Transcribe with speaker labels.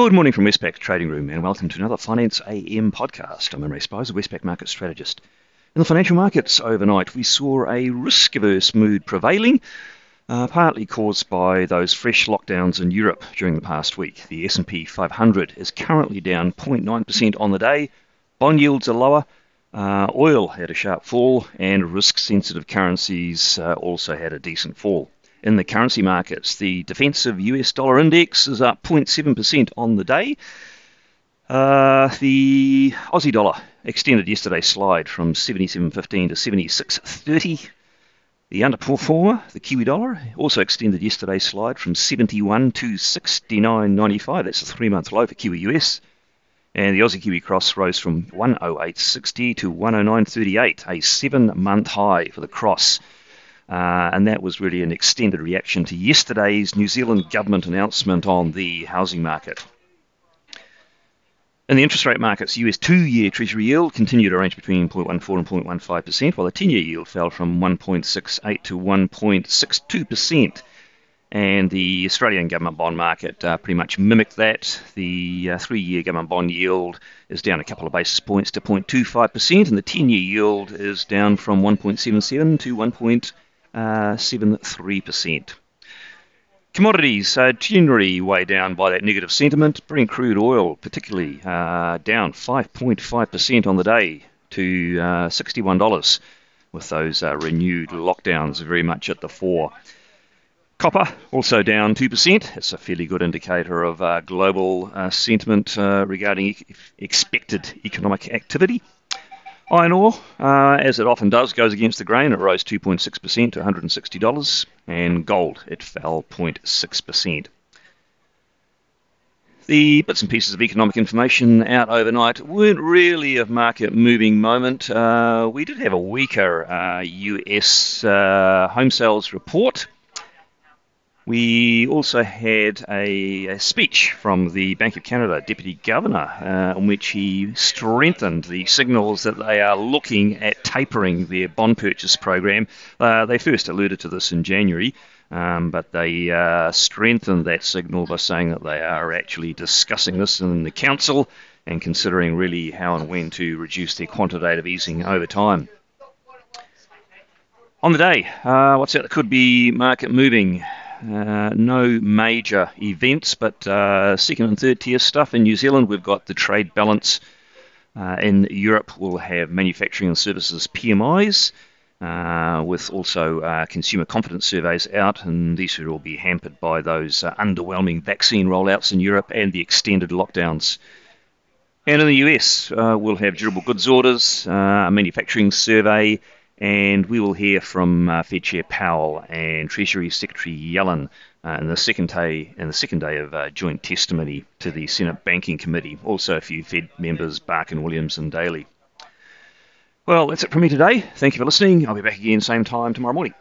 Speaker 1: Good morning from Westpac Trading Room and welcome to another Finance AM podcast. I'm Imre Speizer, Westpac Market Strategist. In the financial markets overnight, we saw a risk-averse mood prevailing, uh, partly caused by those fresh lockdowns in Europe during the past week. The S&P 500 is currently down 0.9% on the day. Bond yields are lower. Uh, oil had a sharp fall, and risk-sensitive currencies uh, also had a decent fall in the currency markets. The defensive US dollar index is up 0.7% on the day. Uh, the Aussie dollar extended yesterday's slide from 77.15 to 76.30. The underperformer, the Kiwi dollar, also extended yesterday's slide from 71 to 69.95. That's a three-month low for Kiwi US. And the Aussie Kiwi cross rose from 108.60 to 109.38, a seven-month high for the cross. Uh, and that was really an extended reaction to yesterday's New Zealand government announcement on the housing market. In the interest rate markets, US two year Treasury yield continued to range between 0.14 and 0.15%, while the 10 year yield fell from 1.68 to 1.62%. And the Australian government bond market uh, pretty much mimicked that. The uh, three year government bond yield is down a couple of basis points to 0.25%, and the 10 year yield is down from 1.77 to 1. 73%. Uh, Commodities uh, generally way down by that negative sentiment. Brent crude oil, particularly, uh, down 5.5% on the day to uh, $61, with those uh, renewed lockdowns very much at the fore. Copper also down 2%. It's a fairly good indicator of uh, global sentiment regarding e- expected economic activity. Iron ore, uh, as it often does, goes against the grain. It rose 2.6% to $160. And gold, it fell 0.6%. The bits and pieces of economic information out overnight weren't really a market moving moment. Uh, we did have a weaker uh, US uh, home sales report. We also had a, a, speech from the Bank of Canada Deputy Governor uh, in which he strengthened the signals that they are looking at tapering their bond purchase program. Uh, they first alluded to this in January, um, but they uh, strengthened that signal by saying that they are actually discussing this in the Council and considering really how and when to reduce their quantitative easing over time. On the day, uh, what's that that could be market moving? Uh, no major events, but uh, second and third tier stuff. In New Zealand, we've got the trade balance. Uh, in Europe, we'll have manufacturing and services PMIs, uh, with also uh, consumer confidence surveys out, and these should all be hampered by those underwhelming vaccine rollouts in Europe and the extended lockdowns. And in the US, we'll have durable goods orders, a manufacturing survey, and we will hear from uh, Fed Chair Powell and Treasury Secretary Yellen uh, in the second day in the second day of uh, joint testimony to the Senate Banking Committee. Also, a few Fed members, Barkin, Williams, and Daly. Well, that's it from me today. Thank you for listening. I'll be back again same time tomorrow morning.